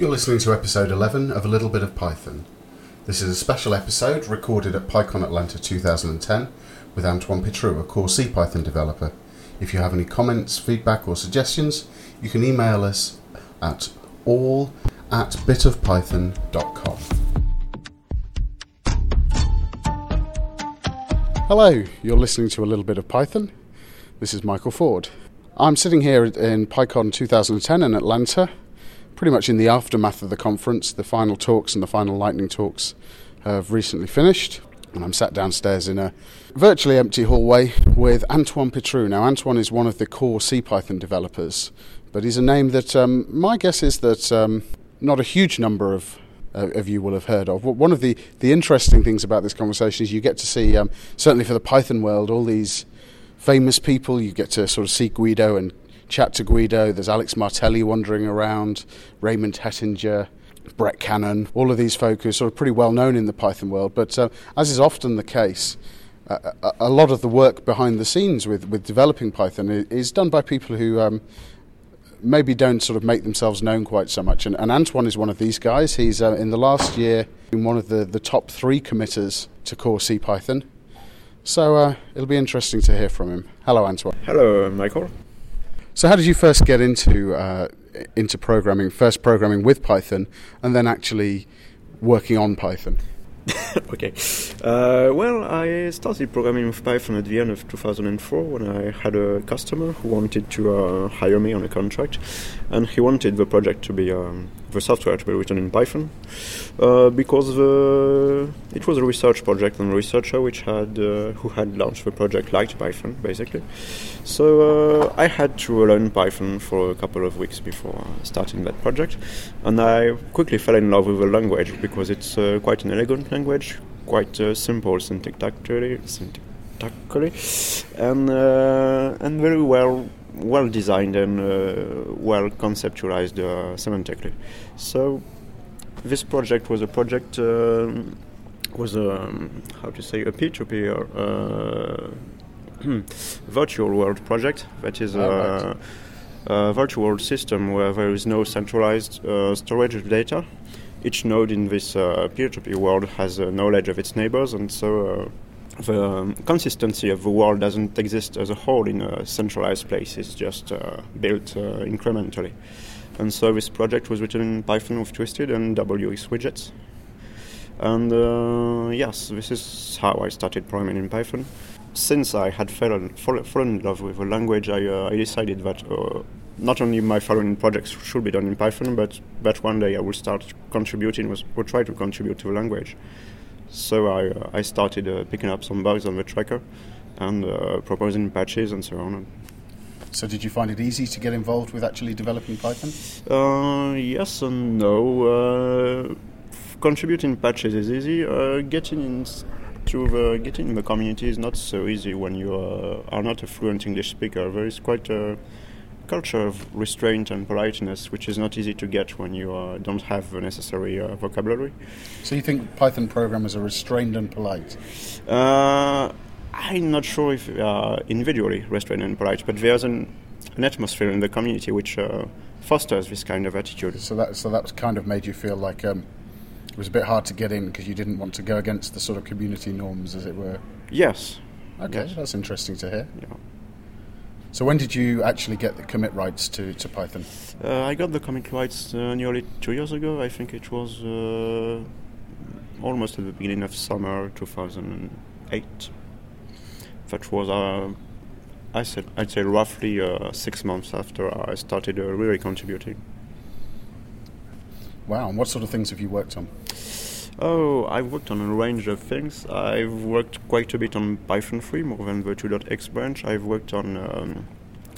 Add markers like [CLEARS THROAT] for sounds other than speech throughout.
You're listening to episode 11 of A Little Bit of Python. This is a special episode recorded at PyCon Atlanta 2010 with Antoine Pitrou, a core CPython developer. If you have any comments, feedback, or suggestions, you can email us at all at bitofpython.com. Hello, you're listening to A Little Bit of Python. This is Michael Foord. I'm sitting here in PyCon 2010 in Atlanta pretty much in the aftermath of the conference. The final talks and the final lightning talks have recently finished. And I'm sat downstairs in a virtually empty hallway with Antoine Pitrou. Now, Antoine is one of the core CPython developers, but he's a name that um, my guess is that um, not a huge number of uh, of you will have heard of. One of the, the interesting things about this conversation is you get to see, um, certainly for the Python world, all these famous people. You get to sort of see Guido and chat to Guido. There's Alex Martelli wandering around, Raymond Hettinger, Brett Cannon. All of these folk are sort of pretty well known in the Python world. But uh, as is often the case, uh, a, lot of the work behind the scenes with, with developing Python is done by people who um, maybe don't sort of make themselves known quite so much. And, and Antoine is one of these guys. He's uh, in the last year been one of the, the top three committers to core CPython. So uh, it'll be interesting to hear from him. Hello, Antoine. Hello, Michael. So, how did you first get into uh, into programming? First programming with Python, and then actually working on Python. [LAUGHS] okay. Uh, well, I started programming with Python at the end of 2004 when I had a customer who wanted to uh, hire me on a contract, and he wanted the project to be um, the software to be written in Python uh, because the, it was a research project and researcher which had uh, who had launched the project liked Python basically. So uh, I had to learn Python for a couple of weeks before starting that project, and I quickly fell in love with the language because it's uh, quite an elegant language, quite uh, simple syntactically, syntactically, and uh, and very well well designed and uh, well conceptualized uh, semantically. So this project was a project um, was a um, how to say a peer-to-peer uh, [CLEARS THROAT] virtual world project that is a, a, virtual system where there is no centralized uh, storage of data. Each node in this uh, peer-to-peer world has knowledge of its neighbors, and so the um, consistency of the world doesn't exist as a whole in a centralized place. It's just uh, built uh, incrementally. And so this project was written in Python with Twisted and WX widgets. And uh, yes, this is how I started programming in Python. Since I had fallen, fallen in love with the language, I, uh, I decided that uh, not only my following projects should be done in Python, but that one day I will start contributing, or try to contribute to the language. So I, uh, I started uh, picking up some bugs on the tracker and uh, proposing patches and so on. So did you find it easy to get involved with actually developing Python? Uh, yes and no. Uh, contributing patches is easy. Uh, getting in to the getting in the community is not so easy when you are not a fluent English speaker. There is quite a culture of restraint and politeness, which is not easy to get when you uh, don't have the necessary uh, vocabulary. So you think Python programmers are restrained and polite? Uh, I'm not sure if uh, individually restrained and polite, but there's an, an atmosphere in the community which uh, fosters this kind of attitude. So that so that's kind of made you feel like um, it was a bit hard to get in because you didn't want to go against the sort of community norms, as it were. Yes. Okay, yes. that's interesting to hear. Yeah. So when did you actually get the commit rights to, to Python? Uh, I got the commit rights uh, nearly two years ago. I think it was uh, almost at the beginning of summer 2008. That was, uh, I said, I'd say roughly uh, six months after I started uh, really contributing. Wow, and what sort of things have you worked on? Oh, I've worked on a range of things. I've worked quite a bit on Python 3, more than the 2.x branch. I've worked on, um,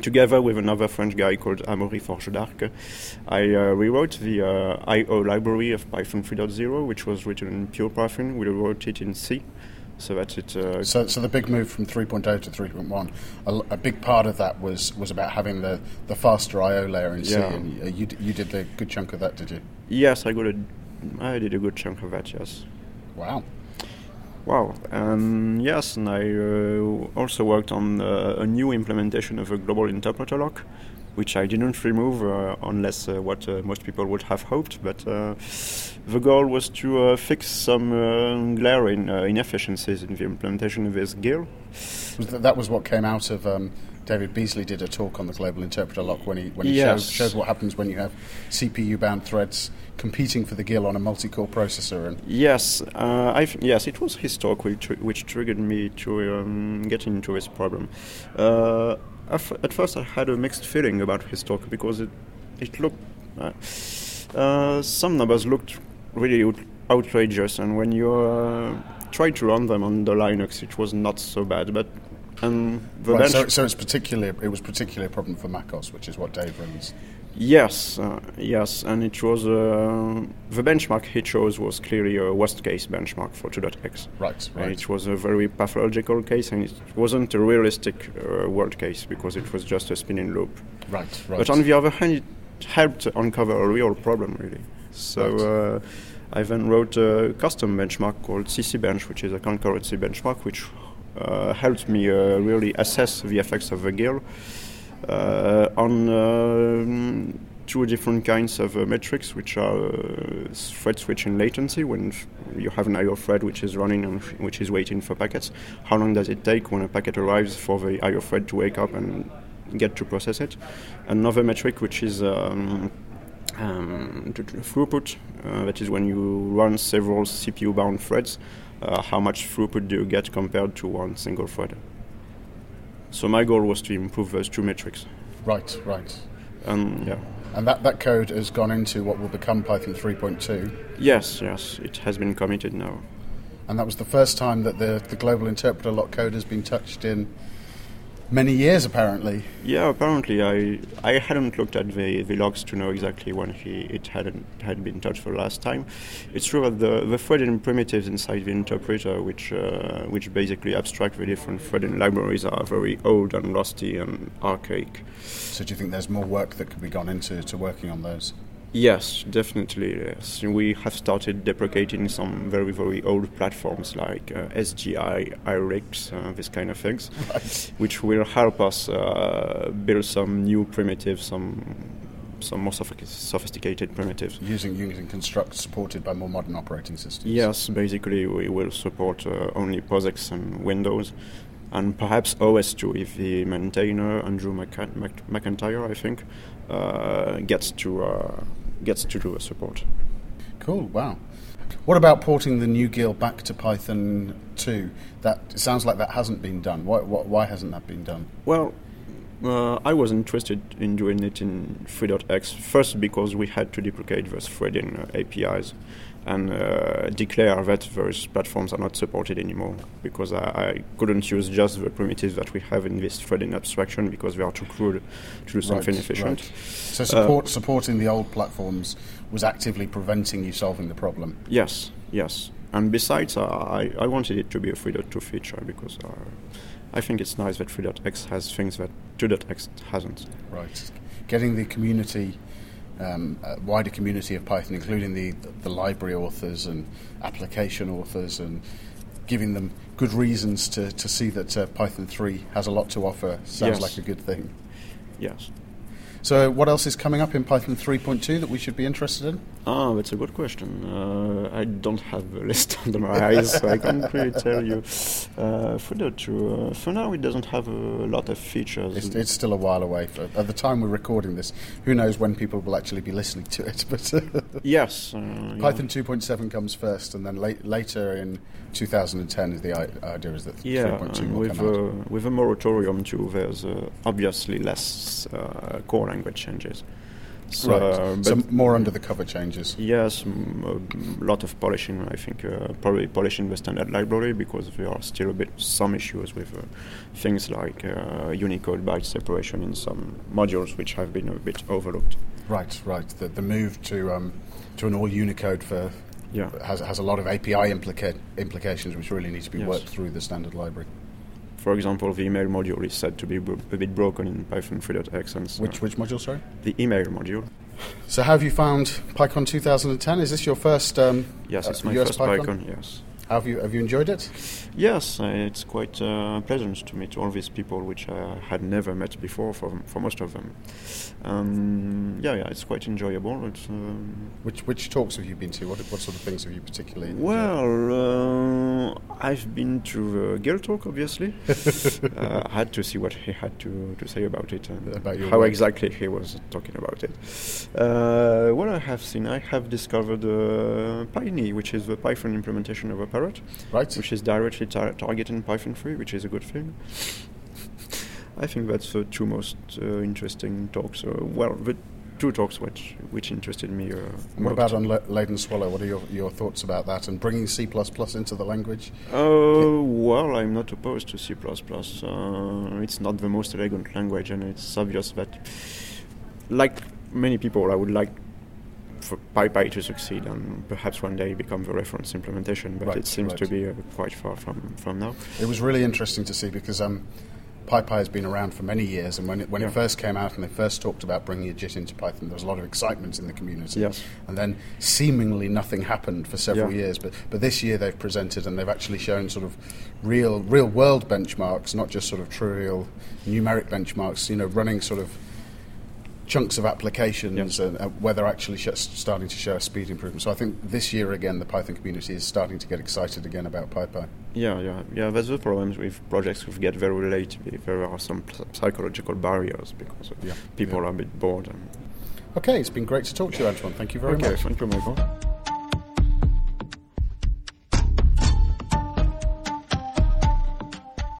together with another French guy called Amaury Forgeot d'Arc, I uh, rewrote the uh, I.O. library of Python 3.0, which was written in pure Python. We wrote it in C. So that's it. Uh, so, so the big move from 3.0 to 3.1, a, a, big part of that was, was about having the, the faster I/O layer in C, yeah. and you, you did a good chunk of that, did you? Yes, I got a I did a good chunk of that, yes. Wow. Wow. Um, yes, and I uh, also worked on uh, a new implementation of a global interpreter lock, which I didn't remove uh, unless uh, what uh, most people would have hoped. But uh, the goal was to uh, fix some uh, glaring inefficiencies in the implementation of this GIL. That was what came out of. Um, David Beazley did a talk on the global interpreter lock when he when he yes. showed, showed, what happens when you have CPU bound threads competing for the GIL on a multi-core processor. And yes, uh, yes, it was his talk which, which triggered me to um, get into this problem. Uh, at first, I had a mixed feeling about his talk because it it looked uh, uh some numbers looked really outrageous, and when you uh, tried to run them on the Linux, it was not so bad, but and right, so, so, it's particularly it was particularly a problem for MacOS, which is what Dave runs. Yes, uh, yes, and it was uh, the benchmark he chose was clearly a worst case benchmark for 2.x. Right, right. it was a very pathological case, and it wasn't a realistic uh, world case because it was just a spinning loop. Right, right. But on the other hand, it helped uncover a real problem, really. So. Right. Uh, I then wrote a custom benchmark called ccbench, which is a concurrency benchmark, which helped me uh, really assess the effects of the GIL uh, on two different kinds of uh, metrics, which are uh, thread switching latency when you have an IO thread which is running and which is waiting for packets. How long does it take when a packet arrives for the IO thread to wake up and get to process it? Another metric which is um, um, throughput, uh, that is when you run several CPU bound threads uh, how much throughput do you get compared to one single thread. So my goal was to improve those two metrics. Right, right. And yeah. And that, that code has gone into what will become Python 3.2? Yes, yes, it has been committed now. And that was the first time that the, the global interpreter lock code has been touched in many years apparently. Yeah, apparently I I hadn't looked at the, the logs to know exactly when he it hadn't had been touched for the last time. It's true that the the threading primitives inside the interpreter, which uh, which basically abstract the different threading libraries, are very old and rusty and archaic. So do you think there's more work that could be gone into to working on those? Yes, definitely. Yes. We have started deprecating some very, very old platforms like uh, SGI, IRIX, uh, this kind of things, right. [LAUGHS] which will help us uh, build some new primitives, some some more sophisticated primitives. Using using construct supported by more modern operating systems. Yes, basically we will support uh, only POSIX and Windows, and perhaps OS2 if the maintainer Andrew MacIntyre, I think, uh, gets to uh, gets to do a support. Cool. Wow. What about porting the new GIL back to Python 2? That sounds like that hasn't been done. Why, why hasn't that been done? Well, uh, I was interested in doing it in 3.x first because we had to deprecate those threading uh, APIs and uh, declare that those platforms are not supported anymore because I, I, couldn't use just the primitives that we have in this threading abstraction because they are too crude to do something right, efficient. Right. So support, uh, supporting the old platforms was actively preventing you solving the problem? Yes, yes. And besides, uh, I, I wanted it to be a 3.2 feature because uh, I think it's nice that 3.x has things that 2.x hasn't. Right. Getting the community um, wider community of Python, including the, the library authors and application authors, and giving them good reasons to, to see that uh, Python 3 has a lot to offer sounds yes. like a good thing. Yes. So, what else is coming up in Python 3.2 that we should be interested in? Ah, that's a good question. Uh, I don't have a list [LAUGHS] under my eyes, so I can't really tell you. Uh, for, the, to, uh, for now, it doesn't have a lot of features. It's, it's still a while away. For, at the time we're recording this, who knows when people will actually be listening to it? [LAUGHS] But yes, uh, Python yeah. 2.7 comes first, and then late, later in 2010 is the idea is that yeah, 3.2 will with come out. with a moratorium too, there's uh, obviously less uh, core language changes. So, right. so more under the cover changes. Yes, a lot of polishing. I think uh, probably polishing the standard library because there are still a bit some issues with uh, things like uh, Unicode byte separation in some modules, which have been a bit overlooked. Right, right. The, the move to um, to an all Unicode for yeah. has has a lot of API implica- implications, which really need to be yes. worked through the standard library. For example, the email module is said to be bro- a bit broken in Python 3.x. And so which, which module, sorry? The email module. So, how have you found PyCon 2010? Is this your first? Um, yes, it's uh, my US first PyCon? PyCon. Yes. Have you have you enjoyed it? Yes, uh, it's quite uh, pleasant to meet all these people, which I had never met before for, for most of them. Um, yeah, yeah, it's quite enjoyable. It's, um, which which talks have you been to? What what sort of things have you particularly? Enjoyed? Well, uh, I've been to the GIL talk, obviously. [LAUGHS] uh, I had to see what he had to, to say about it and about how work. exactly he was talking about it. Uh, what I have seen, I have discovered uh, Pynie, which is the Python implementation of a parrot, right? Which is directly tar- targeting Python 3, which is a good thing. [LAUGHS] I think that's the two most uh, interesting talks. Uh, well, the two talks which which interested me. Uh, what about on Le- Laden Swallow? What are your, your thoughts about that and bringing C into the language? Oh well, I'm not opposed to C. Uh, it's not the most elegant language, and it's obvious that, like many people, I would like for PyPy to succeed and perhaps one day become the reference implementation, but right, it seems right. to be uh, quite far from, from now. It was really interesting to see because um, PyPy has been around for many years, and when it, when yeah. it first came out and they first talked about bringing a JIT into Python, there was a lot of excitement in the community. Yes. And then seemingly nothing happened for several yeah. years. But but this year they've presented and they've actually shown sort of real real world benchmarks, not just sort of trivial numeric benchmarks. You know, running sort of chunks of applications and uh, where they're actually sh- starting to show a speed improvement. So I think this year again, the Python community is starting to get excited again about PyPy. Yeah, yeah, yeah. That's the problem with projects who get very late. There are some psychological barriers because yeah. people yeah. are a bit bored. okay, it's been great to talk to you, Antoine. Thank you very okay, much. Thank you, Michael.